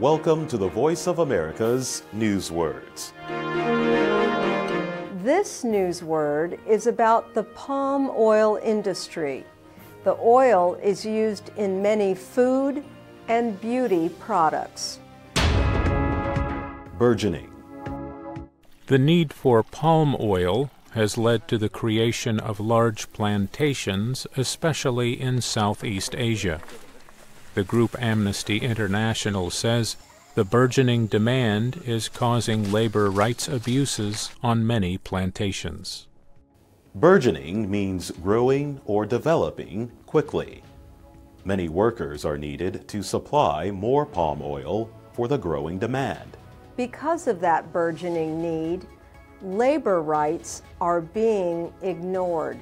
Welcome to the Voice of America's Newswords. This newsword is about the palm oil industry. The oil is used in many food and beauty products. Burgeoning. The need for palm oil has led to the creation of large plantations, especially in Southeast Asia. The group Amnesty International says the burgeoning demand is causing labor rights abuses on many plantations. Burgeoning means growing or developing quickly. Many workers are needed to supply more palm oil for the growing demand. Because of that burgeoning need, labor rights are being ignored.